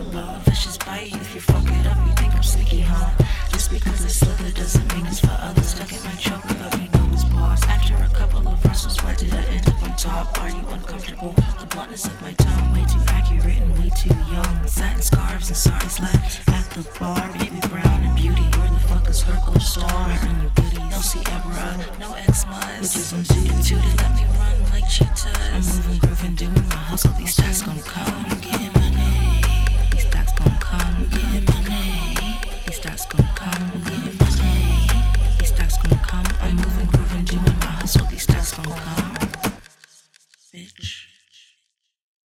about a vicious bite. If you fuck it up, you think I'm sneaky, huh? Just because it's slippery doesn't mean it's for others. Stuck in my choke, but we know it's boss. After a couple of verses, why did I end up on top? Are you uncomfortable? The bluntness of my tongue, way too accurate and way too young. Satin scarves and sorry slap at the bar. Baby brown and beauty. Where the fuck is Hercule Star? And your goodies. No Sierra, no X-Muz. Which is I'm suited to let me run like cheetahs. I'm moving, grooving, doing my hustle. These stacks gon' cut. Bitch.